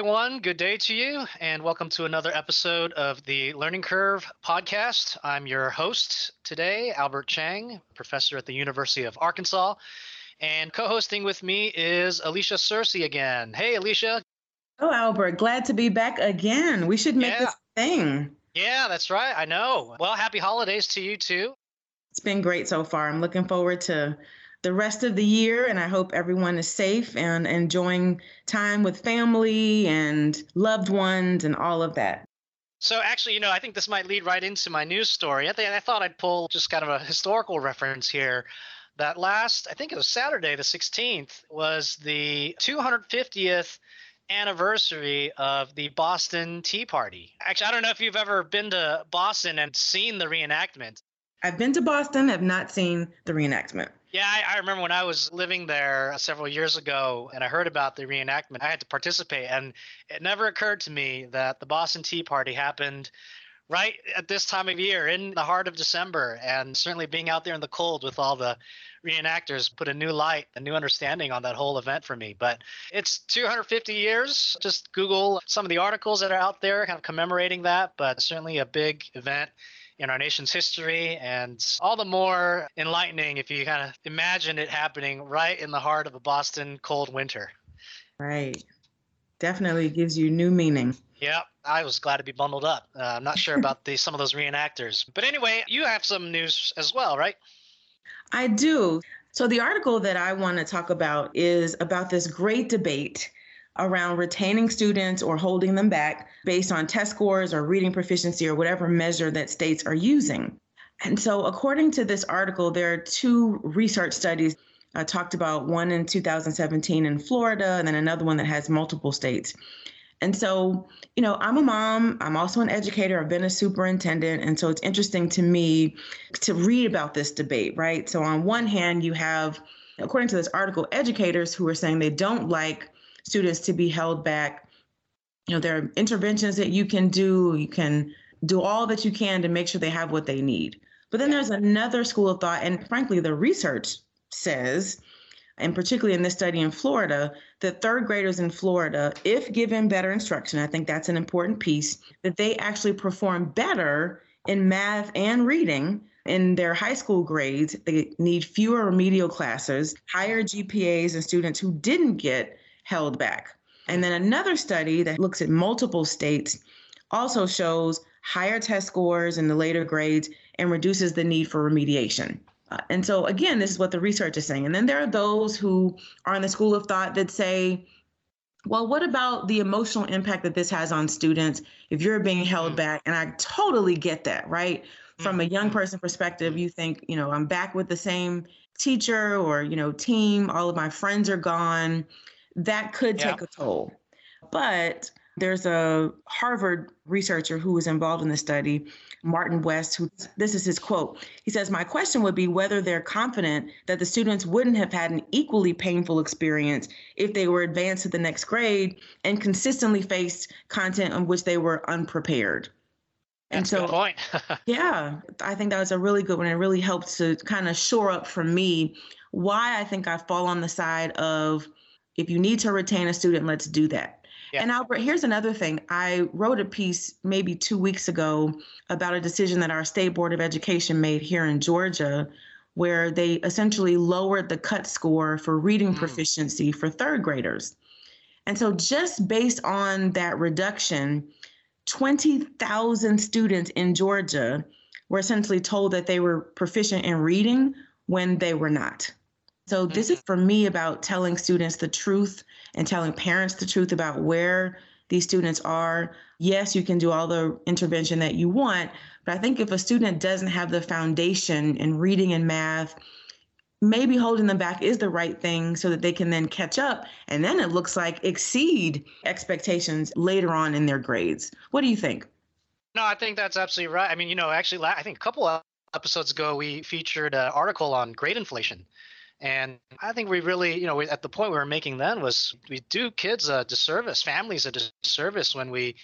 everyone. Good day to you, and welcome to another episode of the Learning Curve podcast. I'm your host today, Albert Cheng, professor at the University of Arkansas. And co hosting with me is Alisha Searcy again. Hey, Alicia. Oh, Albert, glad to be back again. We should make yeah. this thing. Yeah, that's right. I know. Well, happy holidays to you too. It's been great so far. I'm looking forward to the rest of the year, and I hope everyone is safe and enjoying time with family and loved ones and all of that. So actually, you know, I think this might lead right into my news story. I, think, I thought I'd pull just kind of a historical reference here. That last, I think it was Saturday, the 16th, was the 250th anniversary of the Boston Tea Party. Actually, I don't know if you've ever been to Boston and seen the reenactment. I've been to Boston, have not seen the reenactment. Yeah, I, I, remember when I was living there uh, several years ago and I heard about the reenactment, I had to participate. And it never occurred to me that the Boston Tea Party happened right at this time of year in the heart of December. And certainly being out there in the cold with all the reenactors put a new light, a new understanding on that whole event for me. But it's 250 years. Just Google some of the articles that are out there kind of commemorating that, but certainly a big event in our nation's history, and all the more enlightening if you kind of imagine it happening right in the heart of a Boston cold winter. Right. Definitely gives you new meaning. Yeah, I was glad to be bundled up. Uh, I'm not sure about the some of those reenactors, but anyway, you have some news as well, right? I do. So the article that I want to talk about is about this great debate around retaining students or holding them back based on test scores or reading proficiency or whatever measure that states are using. And so, according to this article, there are two research studies uh, talked about one in 2017 in Florida, and then another one that has multiple states. And so, you know, I'm a mom, I'm also an educator, I've been a superintendent. And so it's interesting to me to read about this debate, right? So, on one hand, you have, according to this article, educators who are saying they don't like students to be held back. You know, there are interventions that you can do. You can do all that you can to make sure they have what they need. But then there's another school of thought, and frankly, the research says, and particularly in this study in Florida, that third graders in Florida, if given better instruction, I think that's an important piece, that they actually perform better in math and reading in their high school grades. They need fewer remedial classes, higher GPAs, and students who didn't get held back. And then another study that looks at multiple states also shows higher test scores in the later grades and reduces the need for remediation. Uh, and so, again, this is what the research is saying. And then there are those who are in the school of thought that say, well, what about the emotional impact that this has on students if you're being held mm-hmm. back? And I totally get that, right? From a young mm-hmm. person perspective, you think, you know, I'm back with the same teacher or, you know, team, all of my friends are gone that could yeah. take a toll. But there's a Harvard researcher who was involved in the study, Martin West, who this is his quote. He says, My question would be whether they're confident that the students wouldn't have had an equally painful experience if they were advanced to the next grade and consistently faced content on which they were unprepared. And That's so, point. yeah, I think that was a really good one. It really helped to kind of shore up for me why I think I fall on the side of if you need to retain a student, let's do that. Yeah. And Albert, here's another thing. I wrote a piece maybe two weeks ago about a decision that our state board of education made here in Georgia, where they essentially lowered the cut score for reading mm. proficiency for third graders. And so, just based on that reduction, 20,000 students in Georgia were essentially told that they were proficient in reading when they were not. So this mm-hmm. is for me about telling students the truth and telling parents the truth about where these students are. Yes, you can do all the intervention that you want, but I think if a student doesn't have the foundation in reading and math, maybe holding them back is the right thing so that they can then catch up and then it looks like exceed expectations later on in their grades. What do you think? No, I think that's absolutely right. I mean, you know, actually, I think a couple of episodes ago we featured an article on grade inflation and I think we really, you know, we, at the point we were making then was we do kids a disservice, families a disservice when we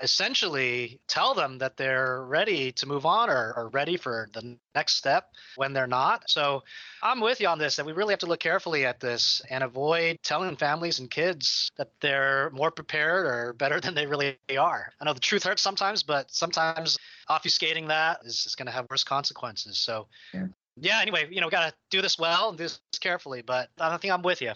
essentially tell them that they're ready to move on or, ready for the next step when they're not. So I'm with you on this that we really have to look carefully at this and avoid telling families and kids that they're more prepared or better than they really are. I know the truth hurts sometimes, but sometimes obfuscating that is, is going to have worse consequences. So, yeah. Yeah, anyway, you know, got to do this well and do this carefully, but I think I'm with you.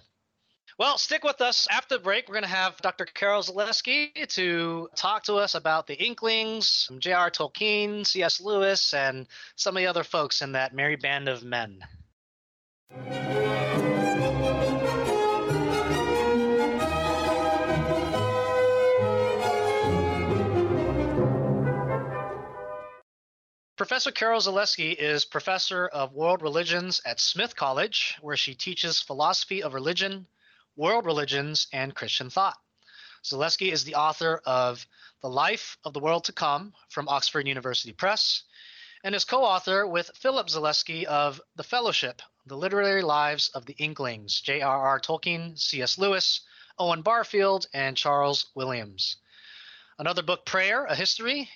Well, stick with us. After the break, we're going to have Dr. Carol Zaleski to talk to us about the Inklings, J.R. Tolkien, C.S. Lewis, and some of the other folks in that merry band of men. Professor Carol Zaleski is professor of world religions at Smith College, where she teaches philosophy of religion, World Religions and Christian Thought. Zaleski is the author of The Life of the World to Come from Oxford University Press and is co author with Philip Zaleski of The Fellowship The Literary Lives of the Inklings, J.R.R. Tolkien, C.S. Lewis, Owen Barfield, and Charles Williams. Another book, Prayer, A History,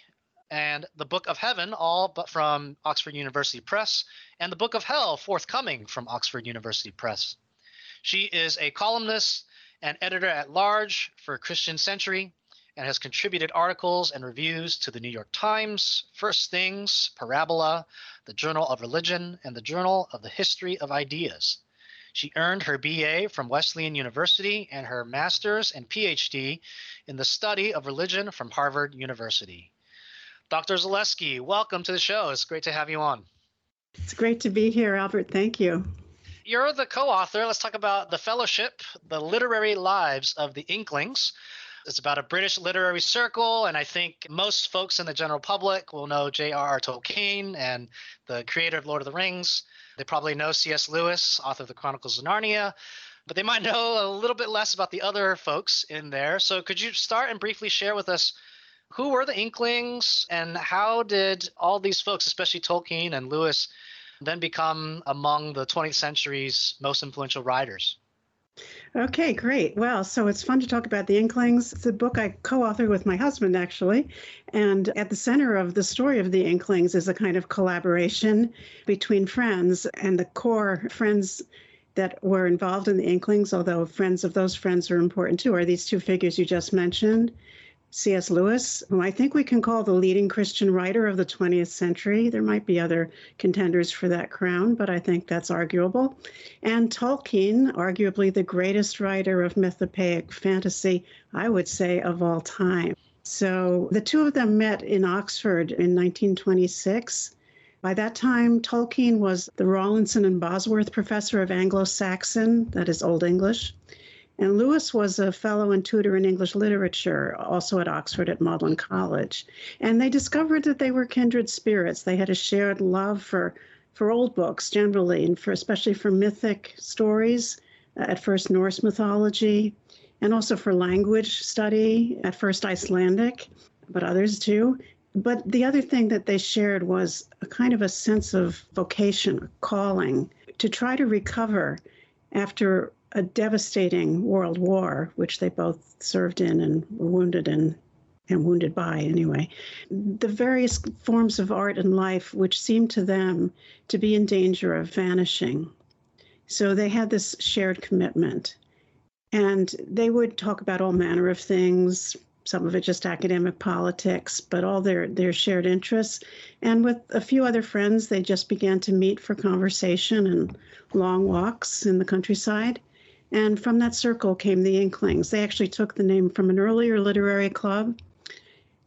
and The Book of Heaven, all but from Oxford University Press, and The Book of Hell, forthcoming from Oxford University Press. She is a columnist and editor at large for Christian Century and has contributed articles and reviews to the New York Times, First Things, Parabola, the Journal of Religion, and the Journal of the History of Ideas. She earned her BA from Wesleyan University and her master's and PhD in the study of religion from Harvard University. Dr. Zaleski, welcome to the show. It's great to have you on. It's great to be here, Albert. Thank you you're the co-author. Let's talk about the Fellowship, the literary lives of the Inklings. It's about a British literary circle, and I think most folks in the general public will know J.R.R. Tolkien and the creator of Lord of the Rings. They probably know C.S. Lewis, author of the Chronicles of Narnia, but they might know a little bit less about the other folks in there. So, could you start and briefly share with us who were the Inklings and how did all these folks, especially Tolkien and Lewis, then become among the 20th century's most influential writers. Okay, great. Well, so it's fun to talk about the Inklings. It's a book I co authored with my husband, actually. And at the center of the story of the Inklings is a kind of collaboration between friends and the core friends that were involved in the Inklings, although friends of those friends are important too, are these two figures you just mentioned. C.S. Lewis, who I think we can call the leading Christian writer of the 20th century. There might be other contenders for that crown, but I think that's arguable. And Tolkien, arguably the greatest writer of mythopoeic fantasy, I would say, of all time. So the two of them met in Oxford in 1926. By that time, Tolkien was the Rawlinson and Bosworth Professor of Anglo Saxon, that is Old English. And Lewis was a fellow and tutor in English literature, also at Oxford at Magdalen College. And they discovered that they were kindred spirits. They had a shared love for, for old books generally, and for especially for mythic stories, uh, at first Norse mythology, and also for language study, at first Icelandic, but others too. But the other thing that they shared was a kind of a sense of vocation, a calling to try to recover after a devastating world war, which they both served in and were wounded in and wounded by anyway. The various forms of art and life which seemed to them to be in danger of vanishing. So they had this shared commitment. And they would talk about all manner of things, some of it just academic politics, but all their, their shared interests. And with a few other friends, they just began to meet for conversation and long walks in the countryside. And from that circle came the Inklings. They actually took the name from an earlier literary club,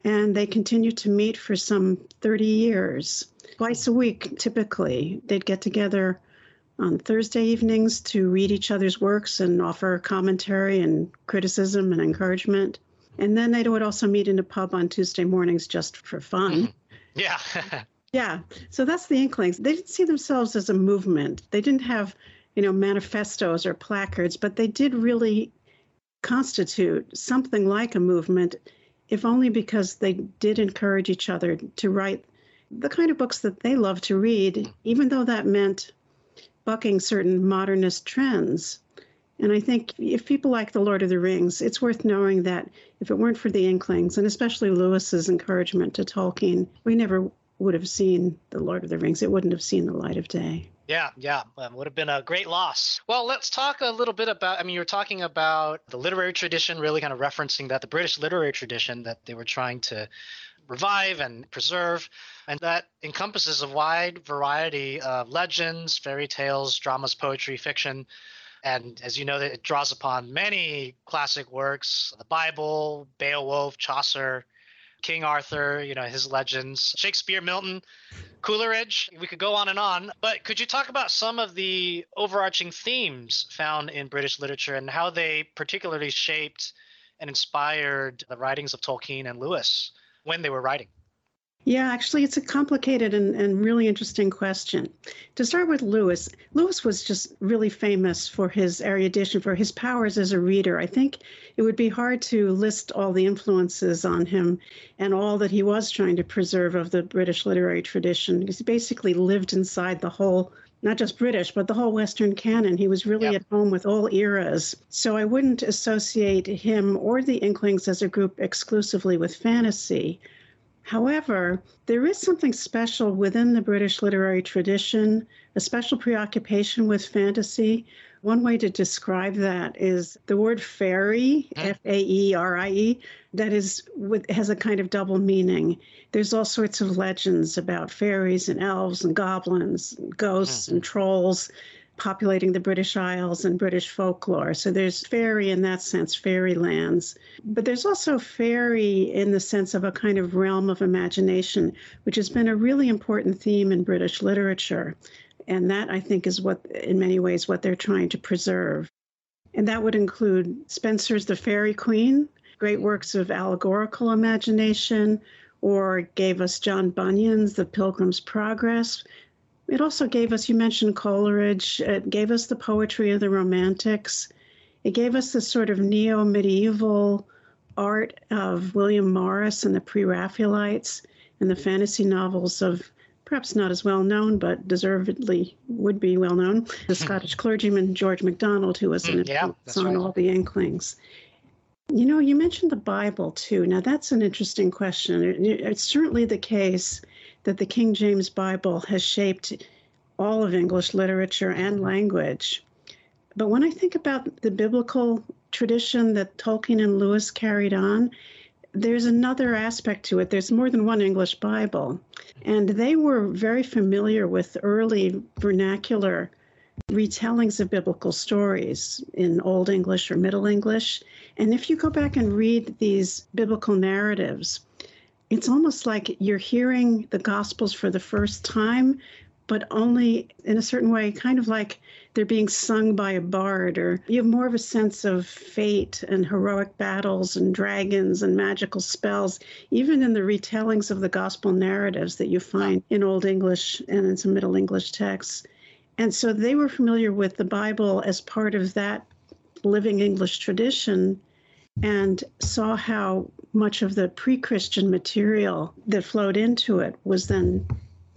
and they continued to meet for some 30 years. Twice a week, typically, they'd get together on Thursday evenings to read each other's works and offer commentary and criticism and encouragement. And then they would also meet in a pub on Tuesday mornings just for fun. Mm-hmm. Yeah. yeah. So that's the Inklings. They didn't see themselves as a movement. They didn't have you know, manifestos or placards, but they did really constitute something like a movement, if only because they did encourage each other to write the kind of books that they loved to read, even though that meant bucking certain modernist trends. And I think if people like The Lord of the Rings, it's worth knowing that if it weren't for the Inklings, and especially Lewis's encouragement to Tolkien, we never would have seen The Lord of the Rings. It wouldn't have seen the light of day. Yeah, yeah, um, would have been a great loss. Well, let's talk a little bit about. I mean, you were talking about the literary tradition, really kind of referencing that the British literary tradition that they were trying to revive and preserve, and that encompasses a wide variety of legends, fairy tales, dramas, poetry, fiction. And as you know, it draws upon many classic works the Bible, Beowulf, Chaucer, King Arthur, you know, his legends, Shakespeare, Milton, Coleridge. We could go on and on. But could you talk about some of the overarching themes found in British literature and how they particularly shaped and inspired the writings of Tolkien and Lewis when they were writing? Yeah, actually, it's a complicated and, and really interesting question. To start with Lewis, Lewis was just really famous for his erudition, for his powers as a reader. I think it would be hard to list all the influences on him and all that he was trying to preserve of the British literary tradition, because he basically lived inside the whole not just British, but the whole Western canon. He was really yep. at home with all eras. So I wouldn't associate him or the Inklings as a group exclusively with fantasy. However, there is something special within the British literary tradition, a special preoccupation with fantasy. One way to describe that is the word fairy, hmm. F A E R I E, that is with, has a kind of double meaning. There's all sorts of legends about fairies and elves and goblins, and ghosts mm-hmm. and trolls populating the British Isles and British folklore. So there's fairy in that sense, fairy lands. But there's also fairy in the sense of a kind of realm of imagination, which has been a really important theme in British literature. And that, I think, is what, in many ways, what they're trying to preserve. And that would include Spenser's The Faerie Queene, great works of allegorical imagination, or gave us John Bunyan's The Pilgrim's Progress, it also gave us, you mentioned Coleridge, it gave us the poetry of the Romantics. It gave us the sort of neo medieval art of William Morris and the Pre Raphaelites and the fantasy novels of perhaps not as well known, but deservedly would be well known, the Scottish clergyman George MacDonald, who was an mm, yeah, on right. all the Inklings. You know, you mentioned the Bible too. Now, that's an interesting question. It's certainly the case that the King James Bible has shaped all of English literature and language. But when I think about the biblical tradition that Tolkien and Lewis carried on, there's another aspect to it. There's more than one English Bible. And they were very familiar with early vernacular retellings of biblical stories in Old English or Middle English. And if you go back and read these biblical narratives, it's almost like you're hearing the Gospels for the first time, but only in a certain way, kind of like they're being sung by a bard, or you have more of a sense of fate and heroic battles and dragons and magical spells, even in the retellings of the Gospel narratives that you find in Old English and in some Middle English texts. And so they were familiar with the Bible as part of that living English tradition and saw how much of the pre Christian material that flowed into it was then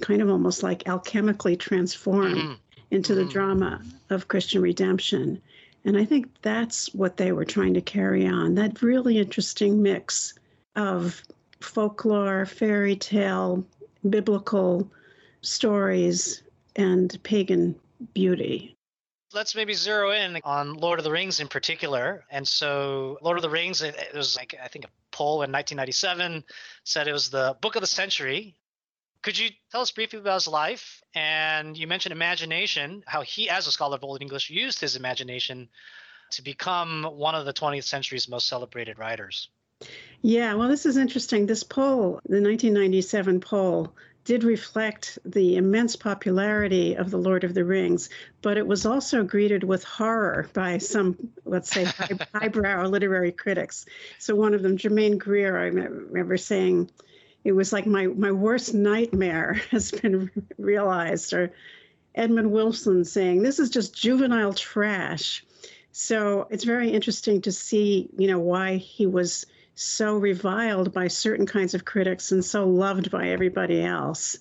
kind of almost like alchemically transformed mm-hmm. into the mm-hmm. drama of Christian redemption. And I think that's what they were trying to carry on that really interesting mix of folklore, fairy tale, biblical stories, and pagan beauty let's maybe zero in on Lord of the Rings in particular. And so, Lord of the Rings, it, it was like I think a poll in 1997 said it was the book of the century. Could you tell us briefly about his life? And you mentioned imagination, how he, as a scholar of Old English, used his imagination to become one of the 20th century's most celebrated writers. Yeah, well, this is interesting. This poll, the 1997 poll, did reflect the immense popularity of The Lord of the Rings, but it was also greeted with horror by some, let's say, highbrow literary critics. So one of them, Germaine Greer, I remember saying, it was like my, my worst nightmare has been realized, or Edmund Wilson saying, this is just juvenile trash. So it's very interesting to see, you know, why he was so reviled by certain kinds of critics and so loved by everybody else.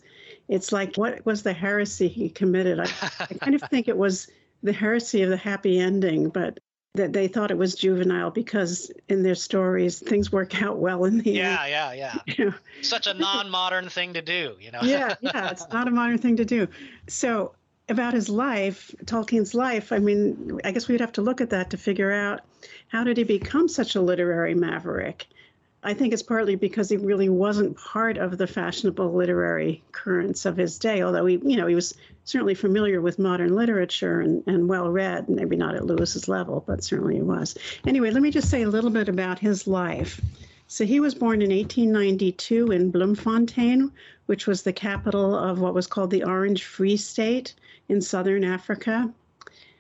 It's like, what was the heresy he committed? I, I kind of think it was the heresy of the happy ending, but that they thought it was juvenile because in their stories things work out well in the yeah, end. Yeah, yeah, yeah. Such a non-modern thing to do, you know. yeah, yeah, it's not a modern thing to do. So about his life, Tolkien's life, I mean, I guess we'd have to look at that to figure out how did he become such a literary maverick? I think it's partly because he really wasn't part of the fashionable literary currents of his day, although he, you know, he was certainly familiar with modern literature and, and well read, maybe not at Lewis's level, but certainly he was. Anyway, let me just say a little bit about his life. So he was born in 1892 in Bloemfontein, which was the capital of what was called the Orange Free State in southern Africa.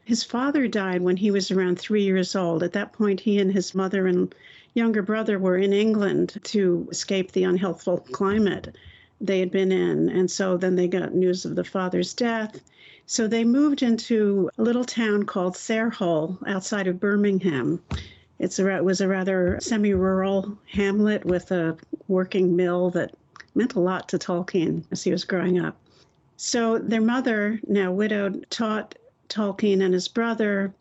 His father died when he was around three years old. At that point, he and his mother and younger brother were in England to escape the unhealthful climate they had been in. And so then they got news of the father's death. So they moved into a little town called Sarehole outside of Birmingham. It's a, it was a rather semi rural hamlet with a working mill that meant a lot to Tolkien as he was growing up. So their mother, now widowed, taught Tolkien and his brother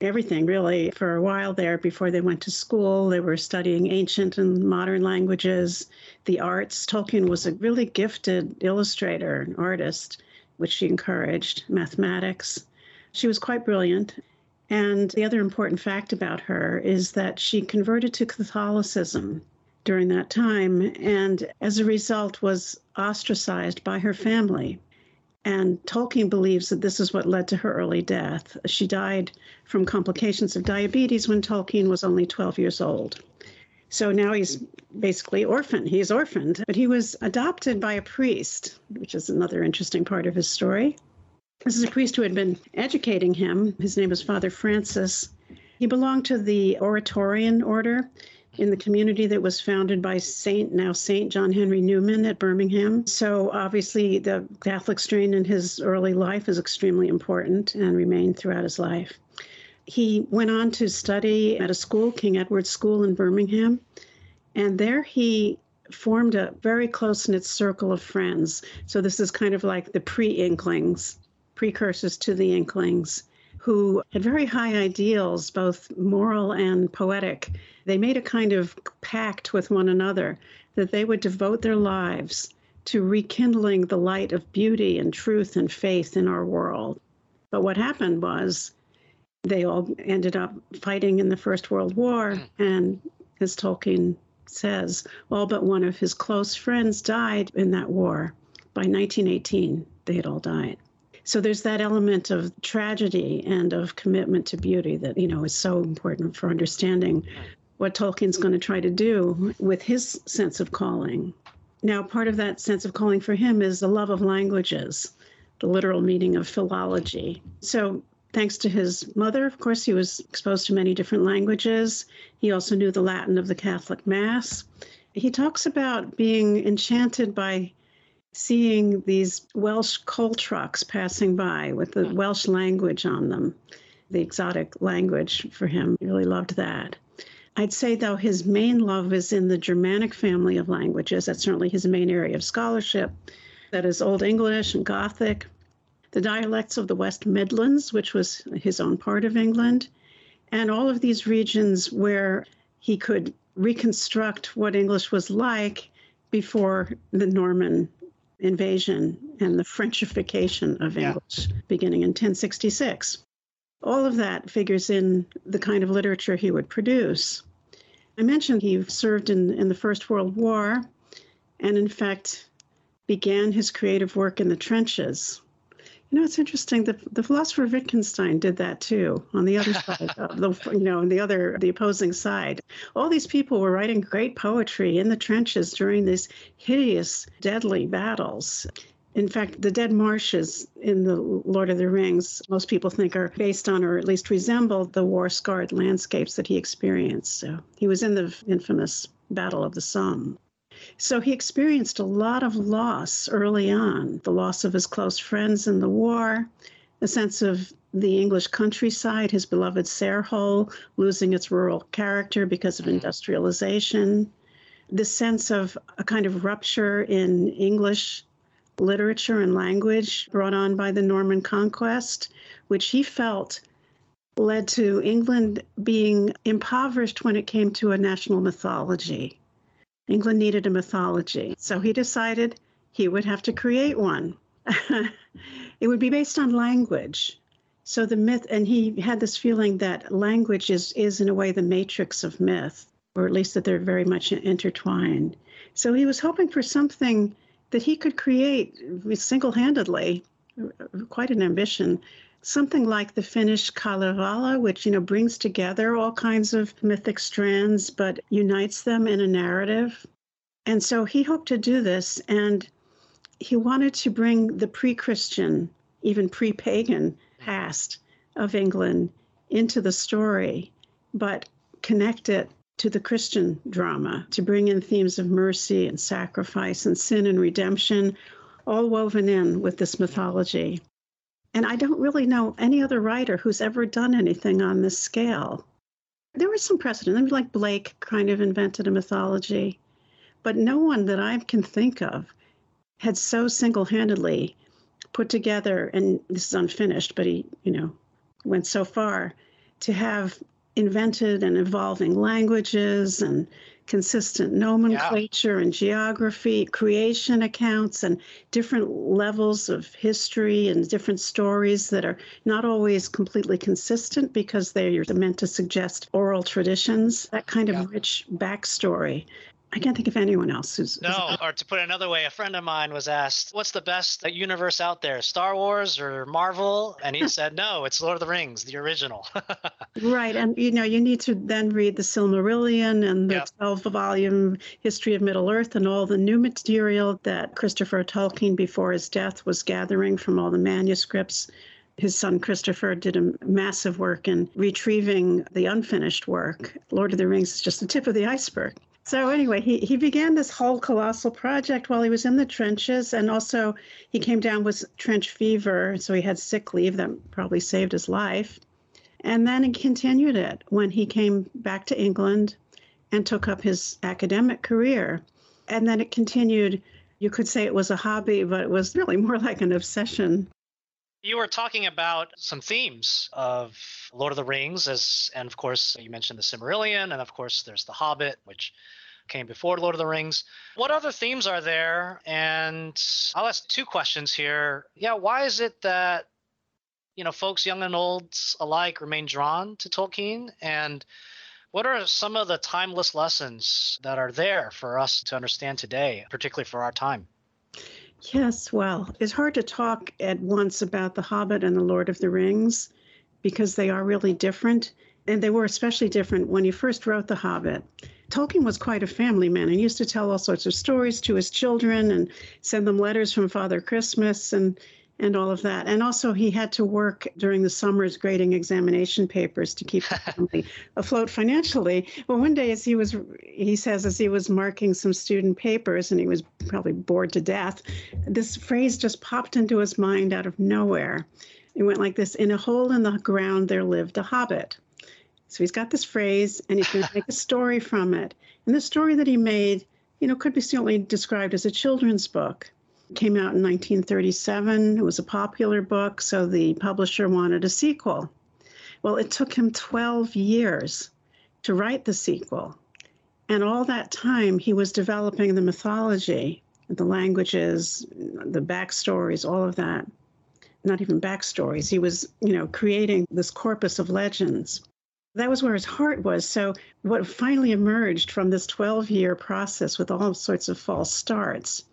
everything really for a while there before they went to school. They were studying ancient and modern languages, the arts. Tolkien was a really gifted illustrator and artist, which she encouraged, mathematics. She was quite brilliant. And the other important fact about her is that she converted to Catholicism during that time and as a result was ostracized by her family and Tolkien believes that this is what led to her early death. She died from complications of diabetes when Tolkien was only 12 years old. So now he's basically orphaned. He's orphaned, but he was adopted by a priest, which is another interesting part of his story. This is a priest who had been educating him. His name was Father Francis. He belonged to the Oratorian order, in the community that was founded by Saint, now Saint John Henry Newman at Birmingham. So obviously, the Catholic strain in his early life is extremely important and remained throughout his life. He went on to study at a school, King Edward's School in Birmingham, and there he formed a very close knit circle of friends. So this is kind of like the pre Inklings, precursors to the Inklings who had very high ideals, both moral and poetic. They made a kind of pact with one another that they would devote their lives to rekindling the light of beauty and truth and faith in our world. But what happened was they all ended up fighting in the First World War, hmm. and as Tolkien says, all but one of his close friends died in that war. By 1918, they had all died. So there's that element of tragedy and of commitment to beauty that, you know, is so important for understanding what Tolkien's going to try to do with his sense of calling. Now, part of that sense of calling for him is the love of languages, the literal meaning of philology. So, thanks to his mother, of course, he was exposed to many different languages. He also knew the Latin of the Catholic Mass. He talks about being enchanted by seeing these Welsh coal trucks passing by with the Welsh language on them, the exotic language for him. He really loved that. I'd say, though, his main love is in the Germanic family of languages. That's certainly his main area of scholarship. That is Old English and Gothic, the dialects of the West Midlands, which was his own part of England, and all of these regions where he could reconstruct what English was like before the Norman invasion and the Frenchification of English yeah. beginning in 1066. All of that figures in the kind of literature he would produce. I mentioned he served in, in the First World War and, in fact, began his creative work in the trenches you know, it's interesting. The the philosopher Wittgenstein did that too. On the other side, of the you know, on the other the opposing side, all these people were writing great poetry in the trenches during these hideous, deadly battles. In fact, the dead marshes in the Lord of the Rings, most people think are based on or at least resemble the war scarred landscapes that he experienced. So he was in the infamous Battle of the Somme. So he experienced a lot of loss early on the loss of his close friends in the war, a sense of the English countryside, his beloved Sarehole, losing its rural character because of mm-hmm. industrialization, the sense of a kind of rupture in English literature and language brought on by the Norman conquest, which he felt led to England being impoverished when it came to a national mythology. England needed a mythology. So he decided he would have to create one. it would be based on language. So the myth, and he had this feeling that language is, is in a way the matrix of myth, or at least that they're very much intertwined. So he was hoping for something that he could create single handedly, quite an ambition, something like the Finnish Kalevala, which you know brings together all kinds of mythic strands but unites them in a narrative. And so he hoped to do this, and he wanted to bring the pre-Christian, even pre-pagan past of England into the story, but connect it to the Christian drama, to bring in themes of mercy and sacrifice and sin and redemption, all woven in with this mythology. And I don't really know any other writer who's ever done anything on this scale. There was some precedent. I mean, Like Blake kind of invented a mythology, but no one that I can think of had so single handedly put together, and this is unfinished, but he, you know, went so far to have invented and evolving languages and consistent nomenclature yeah. and geography, creation accounts, and different levels of history and different stories that are not always completely consistent because they're meant to suggest oral traditions, that kind of rich backstory. I can't think of anyone else who's. No, or to put it another way, a friend of mine was asked, What's the best uh, universe out there, Star Wars or Marvel? And he said, No, it's Lord of the Rings, the original. right. And, you know, you need to then read the Silmarillion and the yep. 12 volume history of Middle Earth and all the new material that Christopher Tolkien, before his death, was gathering from all the manuscripts his son Christopher did a massive work in retrieving the unfinished work. Lord of the Rings is just the tip of the iceberg. So anyway, he, he began this whole colossal project while he was in the trenches, and also he came down with trench fever, so he had sick leave that probably saved his life. And then he continued it when he came back to England and took up his academic career. And then it continued. You could say it was a hobby, but it was really more like an obsession. You were talking about some themes of Lord of the Rings, as and of course you mentioned the Silmarillion, and of course there's the Hobbit, which came before Lord of the Rings. What other themes are there? And I'll ask two questions here. Yeah, why is it that you know folks young and old alike remain drawn to Tolkien and what are some of the timeless lessons that are there for us to understand today, particularly for our time? Yes, well, it's hard to talk at once about The Hobbit and The Lord of the Rings because they are really different. And they were especially different when he first wrote The Hobbit. Tolkien was quite a family man and used to tell all sorts of stories to his children and send them letters from Father Christmas and and all of that. And also he had to work during the summers grading examination papers to keep the family afloat financially. Well, one day as he was he says as he was marking some student papers and he was probably bored to death, this phrase just popped into his mind out of nowhere. It went like this, in a hole in the ground there lived a hobbit. So he's got this phrase and he's going to make a story from it. And the story that he made, you know, could be certainly described as a children's book. Came out in 1937. It was a popular book, so the publisher wanted a sequel. Well, it took him 12 years to write the sequel. And all that time, he was developing the mythology, the languages, the backstories, all of that. Not even backstories. He was, you know, creating this corpus of legends that was where his heart was. So, what finally emerged from this 12 year process with all sorts of false starts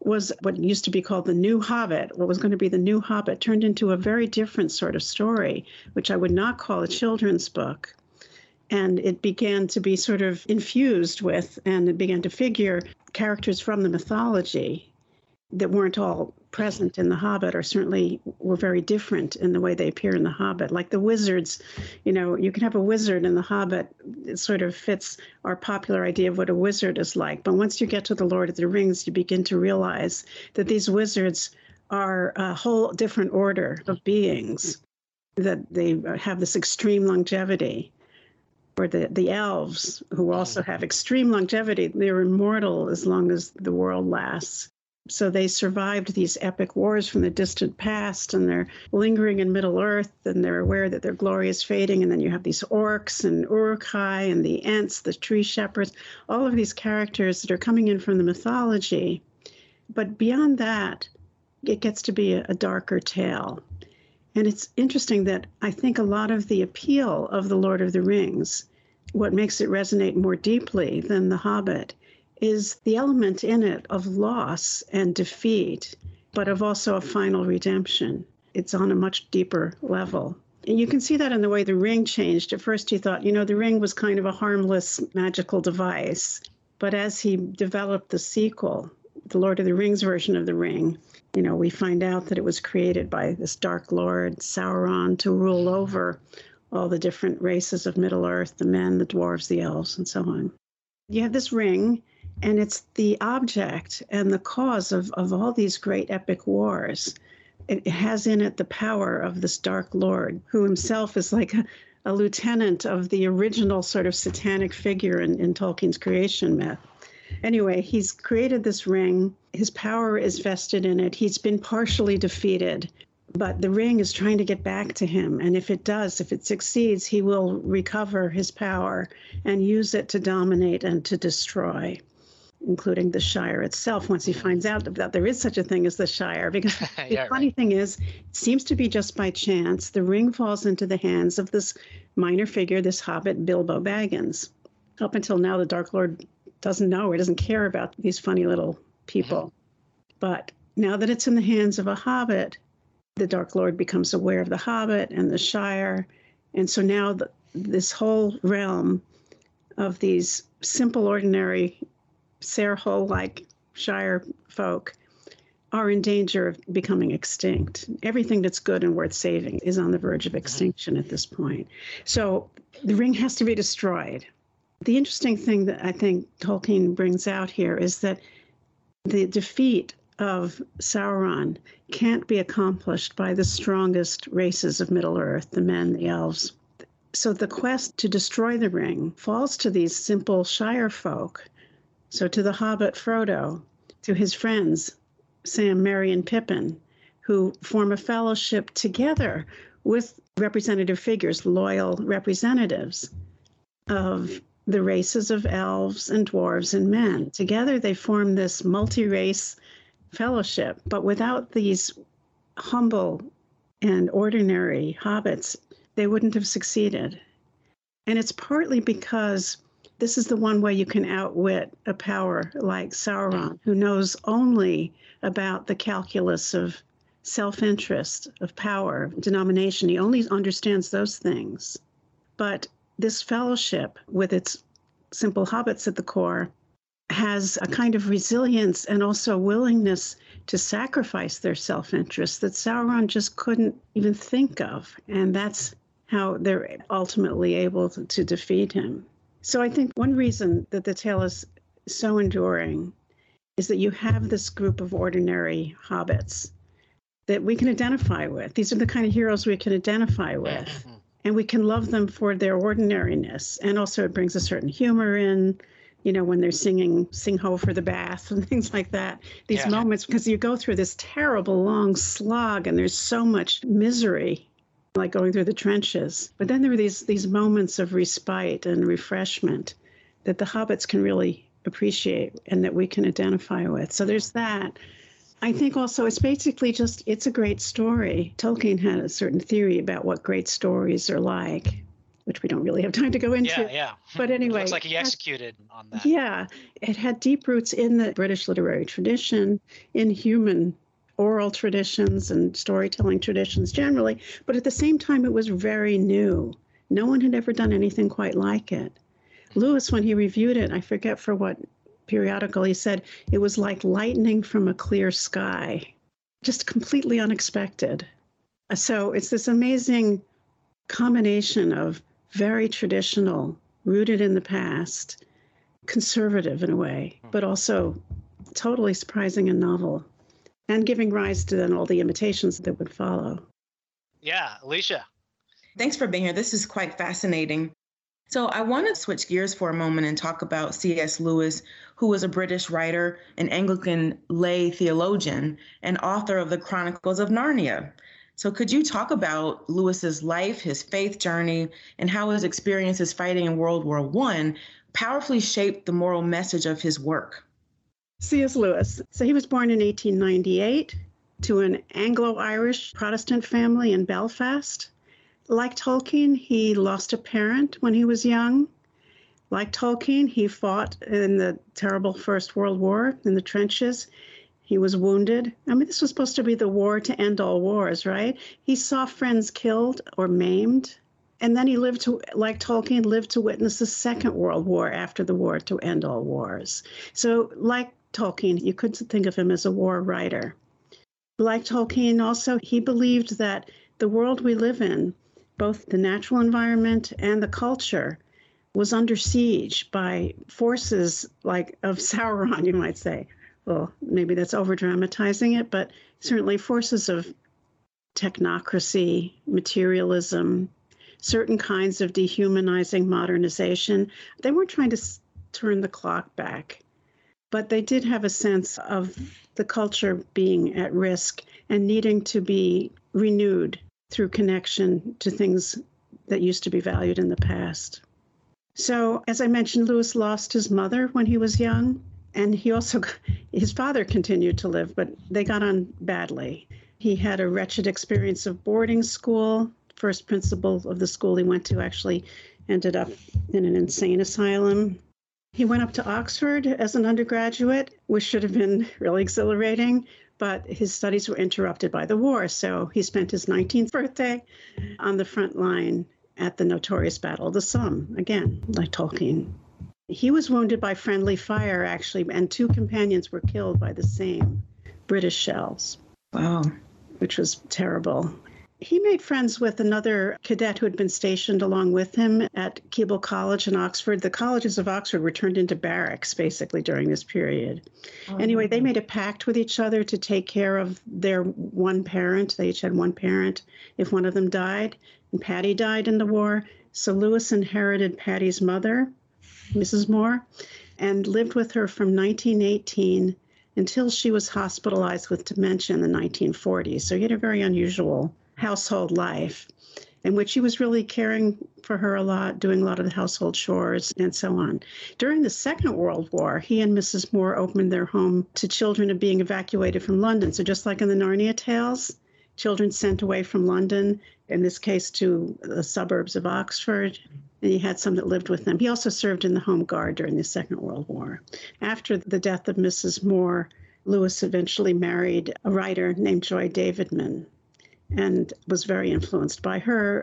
was what used to be called the New Hobbit. What was going to be the New Hobbit turned into a very different sort of story, which I would not call a children's book. And it began to be sort of infused with, and it began to figure characters from the mythology that weren't all present in The Hobbit, are certainly were very different in the way they appear in The Hobbit. Like the wizards, you know, you can have a wizard in The Hobbit. It sort of fits our popular idea of what a wizard is like. But once you get to The Lord of the Rings, you begin to realize that these wizards are a whole different order of beings, that they have this extreme longevity. Or the, the elves, who also have extreme longevity, they're immortal as long as the world lasts So they survived these epic wars from the distant past and they're lingering in Middle Earth and they're aware that their glory is fading. And then you have these orcs and Uruk-hai and the Ents, the tree shepherds, all of these characters that are coming in from the mythology. But beyond that, it gets to be a darker tale. And it's interesting that I think a lot of the appeal of The Lord of the Rings, what makes it resonate more deeply than The Hobbit, is the element in it of loss and defeat, but of also a final redemption. It's on a much deeper level. And you can see that in the way the ring changed. At first, he thought, you know, the ring was kind of a harmless magical device. But as he developed the sequel, the Lord of the Rings version of the ring, you know, we find out that it was created by this Dark Lord, Sauron, to rule over all the different races of Middle Earth the men, the dwarves, the elves, and so on. You have this ring, and it's the object and the cause of, of all these great epic wars. It has in it the power of this Dark Lord, who himself is like a, a lieutenant of the original sort of satanic figure in, in Tolkien's creation myth. Anyway, he's created this ring. His power is vested in it. He's been partially defeated, but the ring is trying to get back to him. And if it does, if it succeeds, he will recover his power and use it to dominate and to destroy including the Shire itself, once he finds out that there is such a thing as the Shire. Because yeah, the funny right. thing is, it seems to be just by chance the ring falls into the hands of this minor figure, this hobbit, Bilbo Baggins. Up until now, the Dark Lord doesn't know or doesn't care about these funny little people. Mm-hmm. But now that it's in the hands of a hobbit, the Dark Lord becomes aware of the hobbit and the Shire. And so now the, this whole realm of these simple, ordinary Sarehole like Shire folk are in danger of becoming extinct. Everything that's good and worth saving is on the verge of extinction at this point. So the ring has to be destroyed. The interesting thing that I think Tolkien brings out here is that the defeat of Sauron can't be accomplished by the strongest races of Middle Earth, the men, the elves. So the quest to destroy the ring falls to these simple Shire folk so to the hobbit Frodo, to his friends, Sam, Merry, and Pippin, who form a fellowship together with representative figures, loyal representatives of the races of elves and dwarves and men. Together they form this multi race fellowship, but without these humble and ordinary hobbits, they wouldn't have succeeded. And it's partly because this is the one way you can outwit a power like Sauron, who knows only about the calculus of self interest, of power, denomination. He only understands those things. But this fellowship, with its simple hobbits at the core, has a kind of resilience and also willingness to sacrifice their self interest that Sauron just couldn't even think of. And that's how they're ultimately able to, to defeat him. So I think one reason that the tale is so enduring is that you have this group of ordinary hobbits that we can identify with. These are the kind of heroes we can identify with. Mm-hmm. And we can love them for their ordinariness. And also, it brings a certain humor in, you know, when they're singing Sing Ho for the Bath and things like that. These yeah. moments, because you go through this terrible long slog and there's so much misery like going through the trenches. But then there are these these moments of respite and refreshment that the hobbits can really appreciate and that we can identify with. So there's that. I think also it's basically just it's a great story. Tolkien had a certain theory about what great stories are like, which we don't really have time to go into. Yeah, yeah. But anyway, it looks like he executed on that. Yeah, it had deep roots in the British literary tradition, in human oral traditions and storytelling traditions generally, but at the same time, it was very new. No one had ever done anything quite like it. Lewis, when he reviewed it, I forget for what periodical, he said it was like lightning from a clear sky, just completely unexpected. So it's this amazing combination of very traditional, rooted in the past, conservative in a way, but also totally surprising and novel and giving rise to then all the imitations that would follow. Yeah, Alisha. Thanks for being here. This is quite fascinating. So I want to switch gears for a moment and talk about C.S. Lewis, who was a British writer, an Anglican lay theologian, and author of the Chronicles of Narnia. So could you talk about Lewis's life, his faith journey, and how his experiences fighting in World War I powerfully shaped the moral message of his work? C.S. Lewis. So he was born in 1898 to an Anglo Irish Protestant family in Belfast. Like Tolkien, he lost a parent when he was young. Like Tolkien, he fought in the terrible First World War in the trenches. He was wounded. I mean, this was supposed to be the war to end all wars, right? He saw friends killed or maimed. And then he lived to, like Tolkien, lived to witness the Second World War after the war to end all wars. So, like Tolkien, you could think of him as a war writer. Like Tolkien, also, he believed that the world we live in both the natural environment and the culture was under siege by forces like of Sauron, you might say. Well, maybe that's over dramatizing it, but certainly forces of technocracy, materialism, certain kinds of dehumanizing modernization. They weren't trying to turn the clock back, but they did have a sense of the culture being at risk and needing to be renewed through connection to things that used to be valued in the past. So, as I mentioned, Lewis lost his mother when he was young, and he also, his father continued to live, but they got on badly. He had a wretched experience of boarding school. First principal of the school he went to actually ended up in an insane asylum. He went up to Oxford as an undergraduate, which should have been really exhilarating, but his studies were interrupted by the war. So he spent his 19th birthday on the front line at the notorious Battle of the Somme, again, like Tolkien. He was wounded by friendly fire, actually, and two companions were killed by the same British shells. Wow. Which was terrible. He made friends with another cadet who had been stationed along with him at Keble College in Oxford. The colleges of Oxford were turned into barracks basically during this period. Oh, anyway, they made a pact with each other to take care of their one parent. They each had one parent if one of them died. And Paddy died in the war. So Lewis inherited Paddy's mother, Mrs. Moore, and lived with her from 1918 until she was hospitalized with dementia in the 1940s. So he had a very unusual household life in which he was really caring for her a lot, doing a lot of the household chores, and so on. During the Second World War, he and Mrs. Moore opened their home to children of being evacuated from London. So, just like in the Narnia tales, children sent away from London, in this case to the suburbs of Oxford, and he had some that lived with them. He also served in the Home Guard during the Second World War. After the death of Mrs. Moore, Lewis eventually married a writer named Joy Davidman, and was very influenced by her.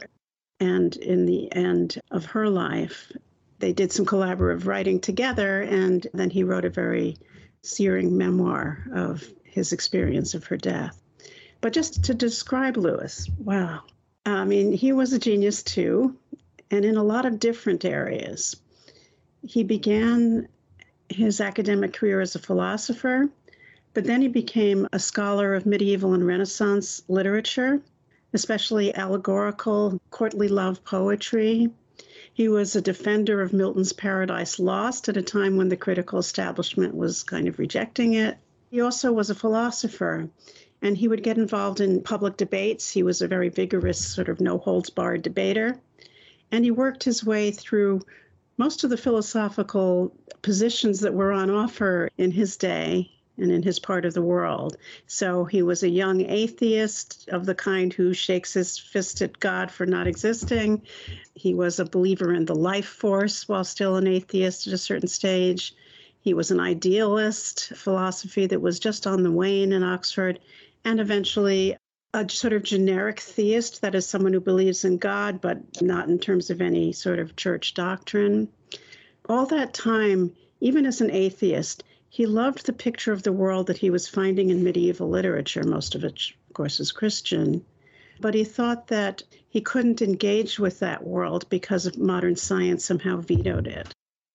And in the end of her life, they did some collaborative writing together, and then he wrote a very searing memoir of his experience of her death. But just to describe Lewis, wow. I mean, he was a genius too, and in a lot of different areas. He began his academic career as a philosopher. But then he became a scholar of medieval and Renaissance literature, especially allegorical, courtly love poetry. He was a defender of Milton's Paradise Lost at a time when the critical establishment was kind of rejecting it. He also was a philosopher, and he would get involved in public debates. He was a very vigorous, sort of no holds barred debater. And he worked his way through most of the philosophical positions that were on offer in his day and in his part of the world. So he was a young atheist of the kind who shakes his fist at God for not existing. He was a believer in the life force while still an atheist at a certain stage. He was an idealist, philosophy that was just on the wane in Oxford, and eventually a sort of generic theist, that is, someone who believes in God, but not in terms of any sort of church doctrine. All that time, even as an atheist, he loved the picture of the world that he was finding in medieval literature, most of it, of course, is Christian. But he thought that he couldn't engage with that world because of modern science somehow vetoed it.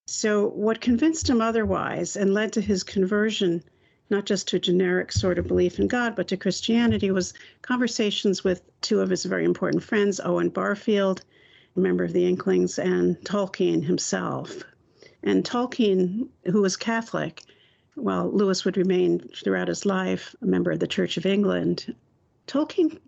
So, what convinced him otherwise and led to his conversion, not just to a generic sort of belief in God, but to Christianity, was conversations with two of his very important friends, Owen Barfield a member of the Inklings, and Tolkien himself. And Tolkien, who was Catholic, while Lewis would remain throughout his life a member of the Church of England, Tolkien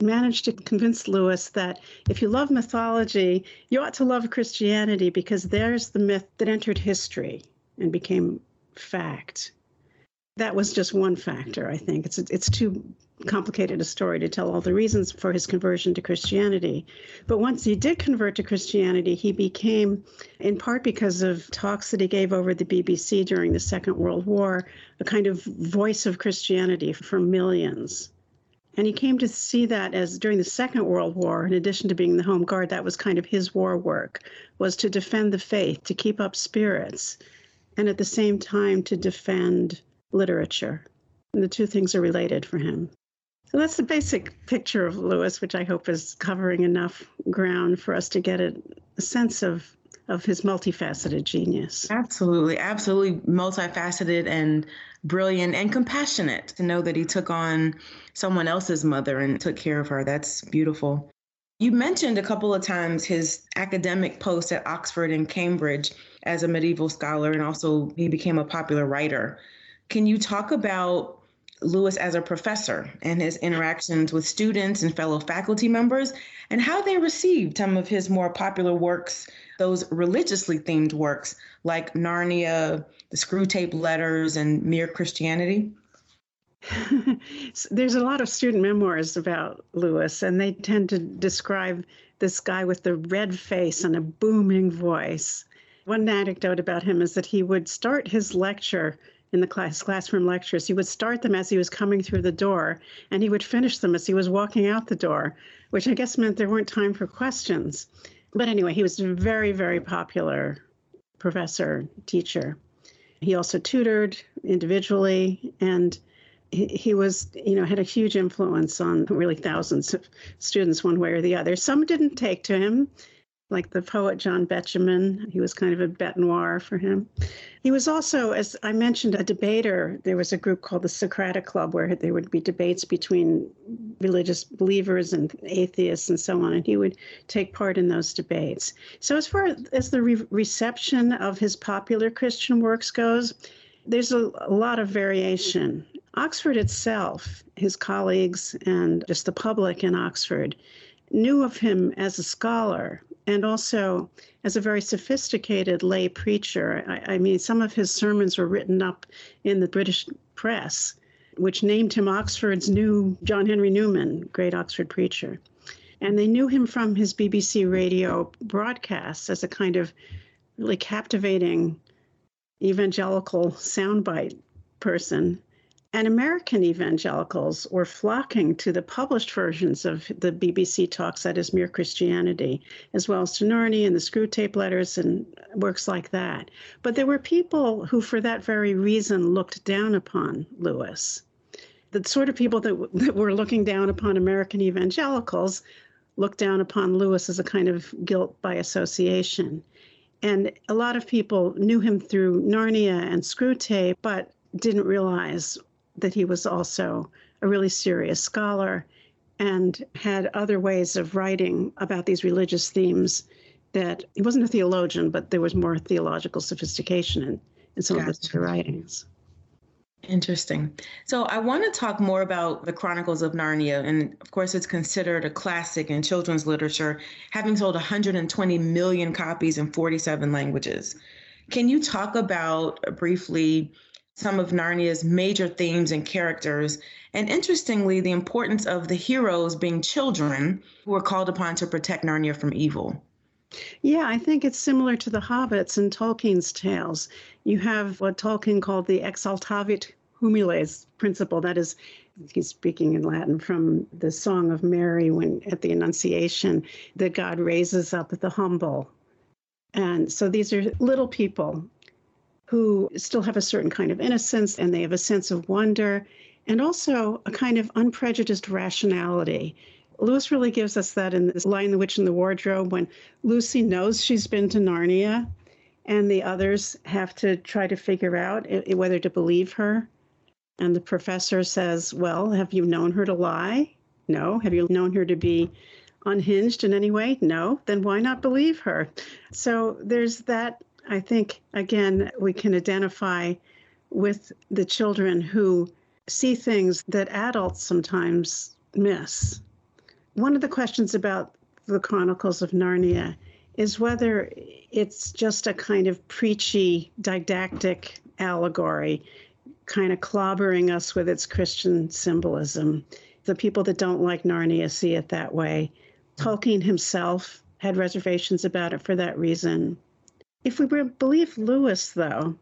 managed to convince Lewis that if you love mythology, you ought to love Christianity because there's the myth that entered history and became fact. That was just one factor, I think. It's it's too complicated a story to tell all the reasons for his conversion to Christianity. But once he did convert to Christianity, he became, in part because of talks that he gave over the BBC during the Second World War, a kind of voice of Christianity for millions. And he came to see that as during the Second World War, in addition to being the Home Guard, that was kind of his war work, was to defend the faith, to keep up spirits, and at the same time to defend literature. And the two things are related for him. So that's the basic picture of Lewis, which I hope is covering enough ground for us to get a, sense of of his multifaceted genius. Absolutely, absolutely multifaceted and brilliant and compassionate to know that he took on someone else's mother and took care of her. That's beautiful. You mentioned a couple of times his academic posts at Oxford and Cambridge as a medieval scholar, and also he became a popular writer. Can you talk about Lewis as a professor and his interactions with students and fellow faculty members, and how they received some of his more popular works, those religiously themed works like Narnia, the Screwtape Letters, and Mere Christianity? There's a lot of student memoirs about Lewis, and they tend to describe this guy with the red face and a booming voice. One anecdote about him is that he would start his lecture in the class classroom lectures. He would start them as he was coming through the door, and he would finish them as he was walking out the door, which I guess meant there weren't time for questions. But anyway, he was a very, very popular professor, teacher. He also tutored individually, and he, he was, you know, had a huge influence on really thousands of students one way or the other. Some didn't take to him like the poet John Betjeman. He was kind of a bête noir for him. He was also, as I mentioned, a debater. There was a group called the Socratic Club where there would be debates between religious believers and atheists and so on, and he would take part in those debates. So, as far as the re- reception of his popular Christian works goes, there's a, a lot of variation. Oxford itself, his colleagues, and just the public in Oxford knew of him as a scholar and also as a very sophisticated lay preacher. I, I, mean, some of his sermons were written up in the British press, which named him Oxford's new John Henry Newman, great Oxford preacher. And they knew him from his BBC radio broadcasts as a kind of really captivating evangelical soundbite person and American evangelicals were flocking to the published versions of the BBC talks, that is Mere Christianity, as well as to Narnia and the Screwtape Letters and works like that. But there were people who, for that very reason, looked down upon Lewis. The sort of people that, that were looking down upon American evangelicals looked down upon Lewis as a kind of guilt by association. And a lot of people knew him through Narnia and Screwtape, but didn't realize that he was also a really serious scholar and had other ways of writing about these religious themes that he wasn't a theologian, but there was more theological sophistication in, in some gotcha. of his writings. Interesting. So I want to talk more about the Chronicles of Narnia. And of course, it's considered a classic in children's literature, having sold 120 million copies in 47 languages. Can you talk about uh, briefly some of Narnia's major themes and characters, and interestingly, the importance of the heroes being children who are called upon to protect Narnia from evil. Yeah, I think it's similar to the hobbits in Tolkien's tales. You have what Tolkien called the exaltavit humiles principle. That is, he's speaking in Latin from the Song of Mary when at the Annunciation, that God raises up the humble. And so these are little people who still have a certain kind of innocence and they have a sense of wonder and also a kind of unprejudiced rationality. Lewis really gives us that in this Lion, the Witch, in the Wardrobe when Lucy knows she's been to Narnia and the others have to try to figure out whether to believe her. And the professor says, Well, have you known her to lie? No. Have you known her to be unhinged in any way? No. Then why not believe her? So there's that. I think, again, we can identify with the children who see things that adults sometimes miss. One of the questions about the Chronicles of Narnia is whether it's just a kind of preachy, didactic allegory, kind of clobbering us with its Christian symbolism. The people that don't like Narnia see it that way. Hmm. Tolkien himself had reservations about it for that reason. If we believe Lewis, though,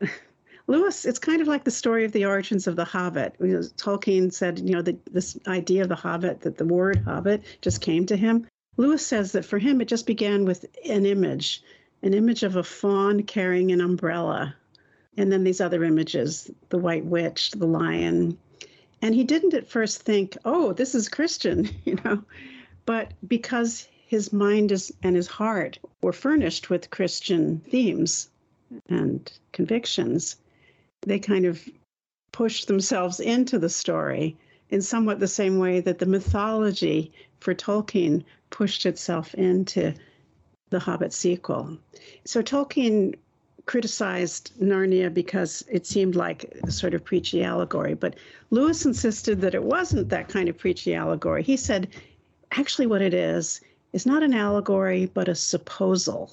Lewis, it's kind of like the story of the origins of the Hobbit. You know, Tolkien said, you know, the, this idea of the Hobbit, that the word Hobbit just came to him. Lewis says that for him, it just began with an image, an image of a faun carrying an umbrella, and then these other images the White Witch, the lion. And he didn't at first think, oh, this is Christian, you know, but because his mind is, and his heart were furnished with Christian themes and convictions, they kind of pushed themselves into the story in somewhat the same way that the mythology for Tolkien pushed itself into the Hobbit sequel. So Tolkien criticized Narnia because it seemed like a sort of preachy allegory, but Lewis insisted that it wasn't that kind of preachy allegory. He said, actually, what it is is not an allegory, but a supposal,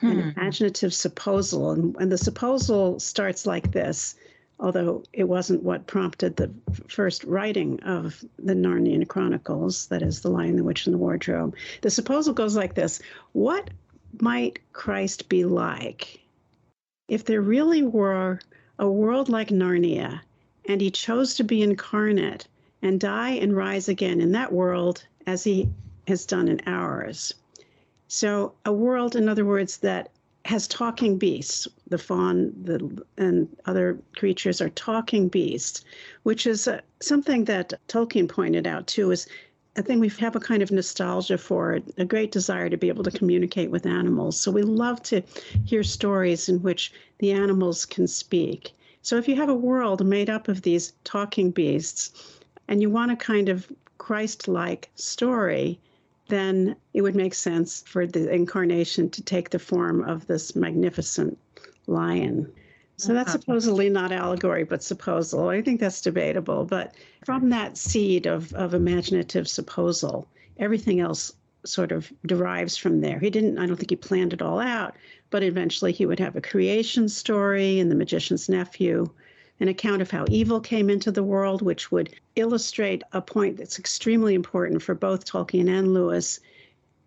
hmm. an imaginative supposal. And, and the supposal starts like this although it wasn't what prompted the first writing of the Narnian Chronicles, that is, The Lion, the Witch, and the Wardrobe. The supposal goes like this What might Christ be like if there really were a world like Narnia and he chose to be incarnate and die and rise again in that world as he has done in ours? So, a world, in other words, that has talking beasts. The faun the, and other creatures are talking beasts, which is uh, something that Tolkien pointed out too. Is a thing we have a kind of nostalgia for, a great desire to be able to communicate with animals. So we love to hear stories in which the animals can speak. So if you have a world made up of these talking beasts, and you want a kind of Christ-like story, then it would make sense for the incarnation to take the form of this magnificent lion. So that's uh-huh. supposedly not allegory, but supposal. I think that's debatable. But from that seed of, of imaginative supposal, everything else sort of derives from there. He didn't, I don't think he planned it all out, but eventually he would have a creation story and The Magician's Nephew, an account of how evil came into the world, which would illustrate a point that's extremely important for both Tolkien and Lewis.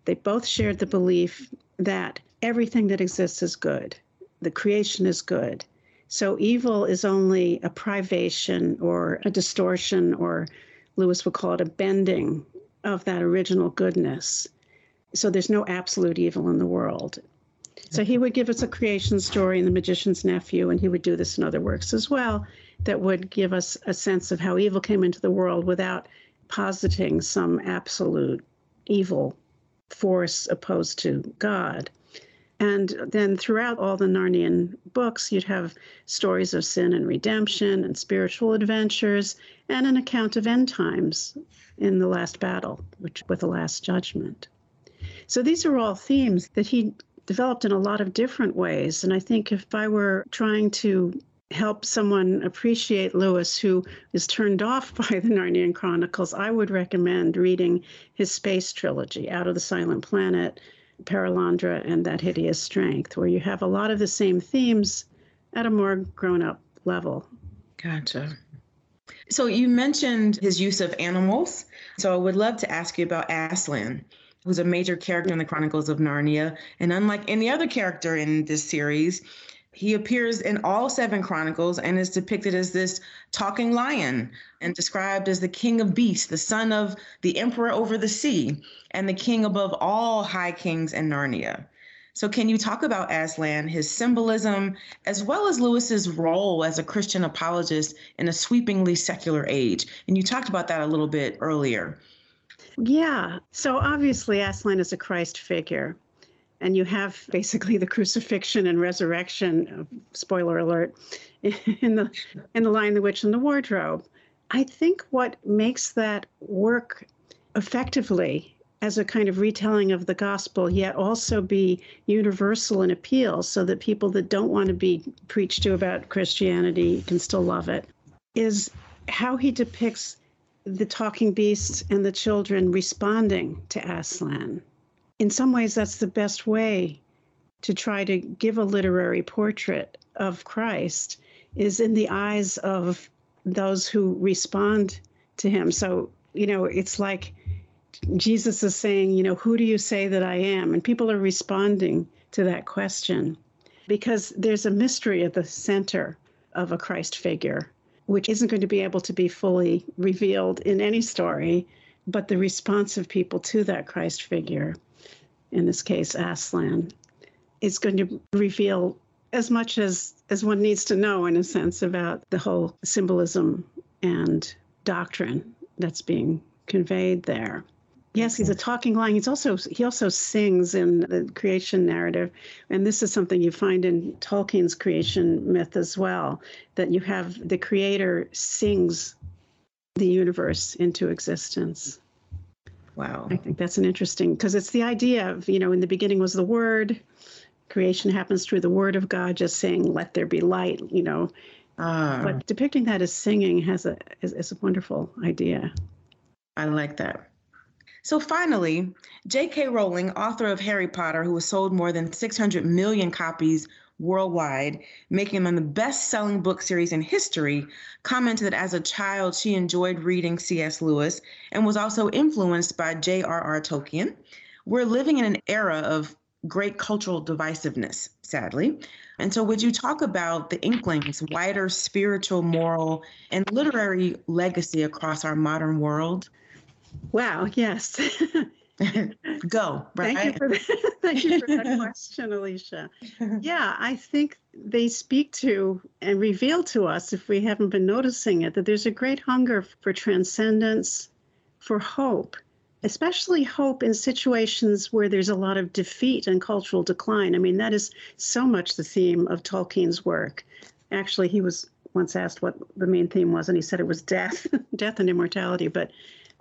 They both shared the belief that everything that exists is good, the creation is good. So evil is only a privation or a distortion, or Lewis would call it a bending of that original goodness. So there's no absolute evil in the world. So he would give us a creation story in The Magician's Nephew, and he would do this in other works as well, that would give us a sense of how evil came into the world without positing some absolute evil force opposed to God. And then throughout all the Narnian books, you'd have stories of sin and redemption and spiritual adventures and an account of end times in the last battle, which with the last judgment. So these are all themes that he developed in a lot of different ways. And I think if I were trying to help someone appreciate Lewis who is turned off by the Narnian Chronicles, I would recommend reading his space trilogy, Out of the Silent Planet, Perelandra, and That Hideous Strength, where you have a lot of the same themes at a more grown up level. Gotcha. So you mentioned his use of animals. So I would love to ask you about Aslan who's a major character in the Chronicles of Narnia. And unlike any other character in this series, he appears in all seven chronicles and is depicted as this talking lion and described as the king of beasts, the son of the emperor over the sea, and the king above all high kings in Narnia. So, can you talk about Aslan, his symbolism, as well as Lewis's role as a Christian apologist in a sweepingly secular age? And you talked about that a little bit earlier. Yeah. So obviously, Aslan is a Christ figure. And you have basically the crucifixion and resurrection, uh, spoiler alert, in the in the Lion, the Witch, and the Wardrobe. I think what makes that work effectively as a kind of retelling of the gospel, yet also be universal in appeal so that people that don't want to be preached to about Christianity can still love it, is how he depicts the talking beasts and the children responding to Aslan. In some ways, that's the best way to try to give a literary portrait of Christ is in the eyes of those who respond to him. So, you know, it's like Jesus is saying, you know, who do you say that I am? And people are responding to that question because there's a mystery at the center of a Christ figure, which isn't going to be able to be fully revealed in any story, but the response of people to that Christ figure, in this case, Aslan, is going to reveal as much as, as one needs to know, in a sense, about the whole symbolism and doctrine that's being conveyed there. Yes, he's a talking lion. He's also he also sings in the creation narrative, and this is something you find in Tolkien's creation myth as well. That you have the creator sings the universe into existence. Wow, I think that's an interesting because it's the idea of you know in the beginning was the word, creation happens through the word of God, just saying let there be light. You know, uh, but depicting that as singing has a is, is a wonderful idea. I like that. So finally, J.K. Rowling, author of Harry Potter, who has sold more than 600 million copies worldwide, making them the best selling book series in history, commented that as a child she enjoyed reading C.S. Lewis and was also influenced by J.R.R. Tolkien. We're living in an era of great cultural divisiveness, sadly. And so, would you talk about the Inklings' wider spiritual, moral, and literary legacy across our modern world? Wow, yes. Go. Right? Thank you for that. Thank you for that question, Alisha. Yeah, I think they speak to and reveal to us, if we haven't been noticing it, that there's a great hunger for transcendence, for hope, especially hope in situations where there's a lot of defeat and cultural decline. I mean, that is so much the theme of Tolkien's work. Actually, he was once asked what the main theme was, and he said it was death, death and immortality. But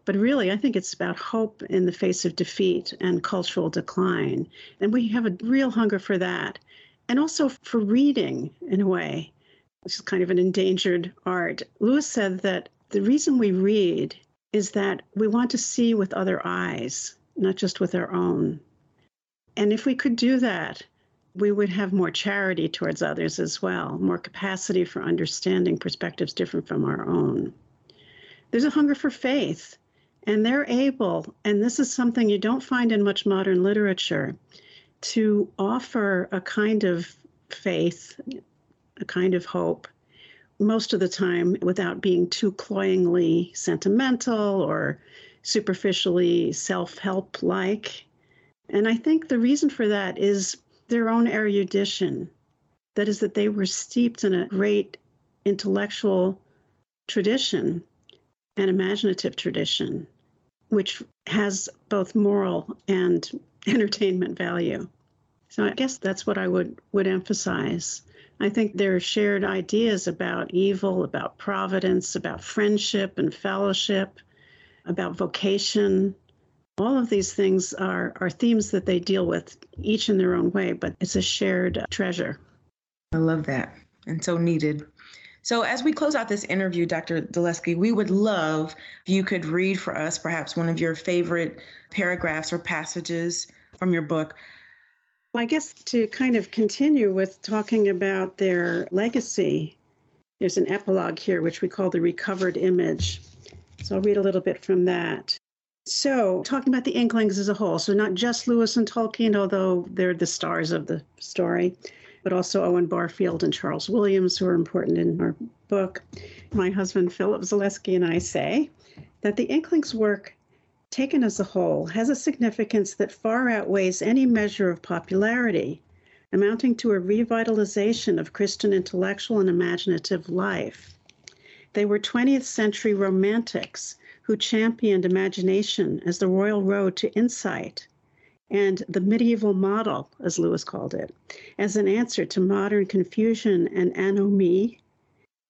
but really, I think it's about hope in the face of defeat and cultural decline. And we have a real hunger for that. And also for reading, in a way, which is kind of an endangered art. Lewis said that the reason we read is that we want to see with other eyes, not just with our own. And if we could do that, we would have more charity towards others as well, more capacity for understanding perspectives different from our own. There's a hunger for faith and they're able, and this is something you don't find in much modern literature, to offer a kind of faith, a kind of hope, most of the time without being too cloyingly sentimental or superficially self help like. And I think the reason for that is their own erudition. That is, that they were steeped in a great intellectual tradition and imaginative tradition which has both moral and entertainment value. So I guess that's what I would, would emphasize. I think there are shared ideas about evil, about providence, about friendship and fellowship, about vocation. All of these things are, are themes that they deal with, each in their own way, but it's a shared treasure. I love that and so needed. So, as we close out this interview, Dr. Zaleski, we would love if you could read for us perhaps one of your favorite paragraphs or passages from your book. Well, I guess to kind of continue with talking about their legacy, there's an epilogue here, which we call the recovered image. So, I'll read a little bit from that. So, talking about the Inklings as a whole, so not just Lewis and Tolkien, although they're the stars of the story, but also Owen Barfield and Charles Williams, who are important in our book. My husband, Philip Zaleski, and I say that the Inklings' work, taken as a whole, has a significance that far outweighs any measure of popularity, amounting to a revitalization of Christian intellectual and imaginative life. They were 20th century romantics who championed imagination as the royal road to insight and the medieval model, as Lewis called it, as an answer to modern confusion and anomie.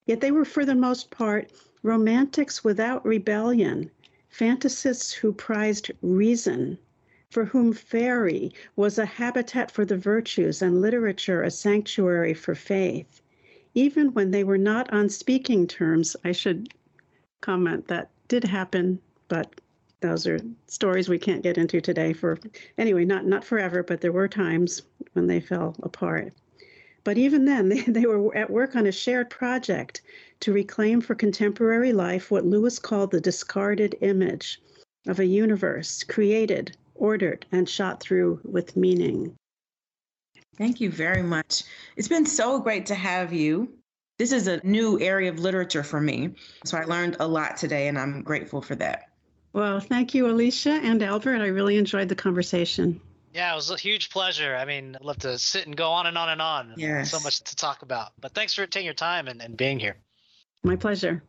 Yet they were, for the most part, romantics without rebellion fantasists who prized reason, for whom fairy was a habitat for the virtues and literature a sanctuary for faith. Even when they were not on speaking terms, I should comment that did happen, but those are stories we can't get into today for anyway not not forever but there were times when they fell apart. But even then they, they were at work on a shared project to reclaim for contemporary life what lewis called the discarded image of a universe created ordered and shot through with meaning. Thank you very much. It's been so great to have you. This is a new area of literature for me so i learned a lot today and i'm grateful for that well, thank you, Alisha and Albert. I really enjoyed the conversation. Yeah, it was a huge pleasure. I mean, I'd love to sit and go on and on and on. Yes. So much to talk about. But thanks for taking your time and, and being here. My pleasure.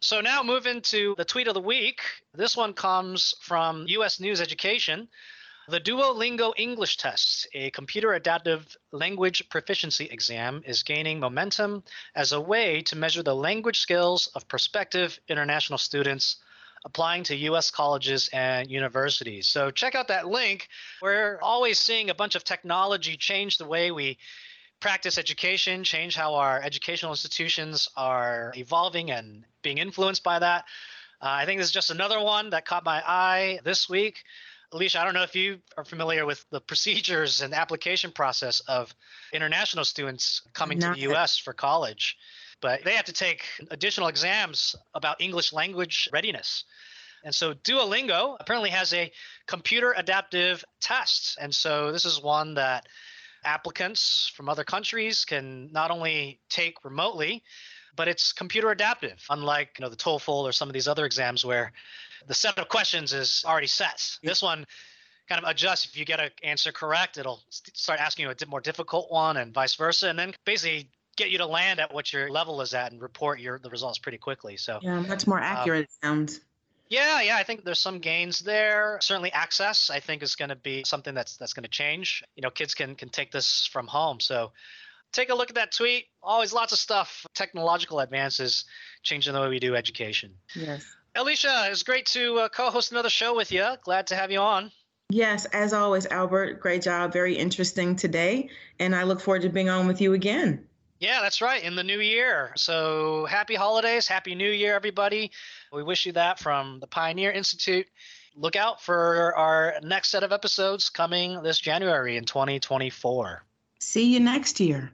So now move into the tweet of the week. This one comes from US News Education. The Duolingo English Test, a computer adaptive language proficiency exam, is gaining momentum as a way to measure the language skills of prospective international students applying to U.S. colleges and universities. So check out that link. We're always seeing a bunch of technology change the way we practice education, change how our educational institutions are evolving and being influenced by that. Uh, I think this is just another one that caught my eye this week. Alisha, I don't know if you are familiar with the procedures and application process of international students coming Not to the US for college, but they have to take additional exams about English language readiness. And so Duolingo apparently has a computer adaptive test. And so this is one that applicants from other countries can not only take remotely, but it's computer adaptive, unlike you know the TOEFL or some of these other exams where the set of questions is already set. This one kind of adjusts. If you get an answer correct, it'll start asking you a more difficult one, and vice versa, and then basically get you to land at what your level is at and report your the results pretty quickly. So yeah, much more um, accurate um, sounds. Yeah, yeah, I think there's some gains there. Certainly, access I think is going to be something that's that's going to change. You know, kids can can take this from home, so take a look at that tweet. Always lots of stuff, technological advances changing the way we do education. Yes. Alisha, it's great to uh, co host another show with you. Glad to have you on. Yes, as always, Albert. Great job. Very interesting today. And I look forward to being on with you again. Yeah, that's right. In the new year. So happy holidays. Happy New Year, everybody. We wish you that from the Pioneer Institute. Look out for our next set of episodes coming this January in 2024. See you next year.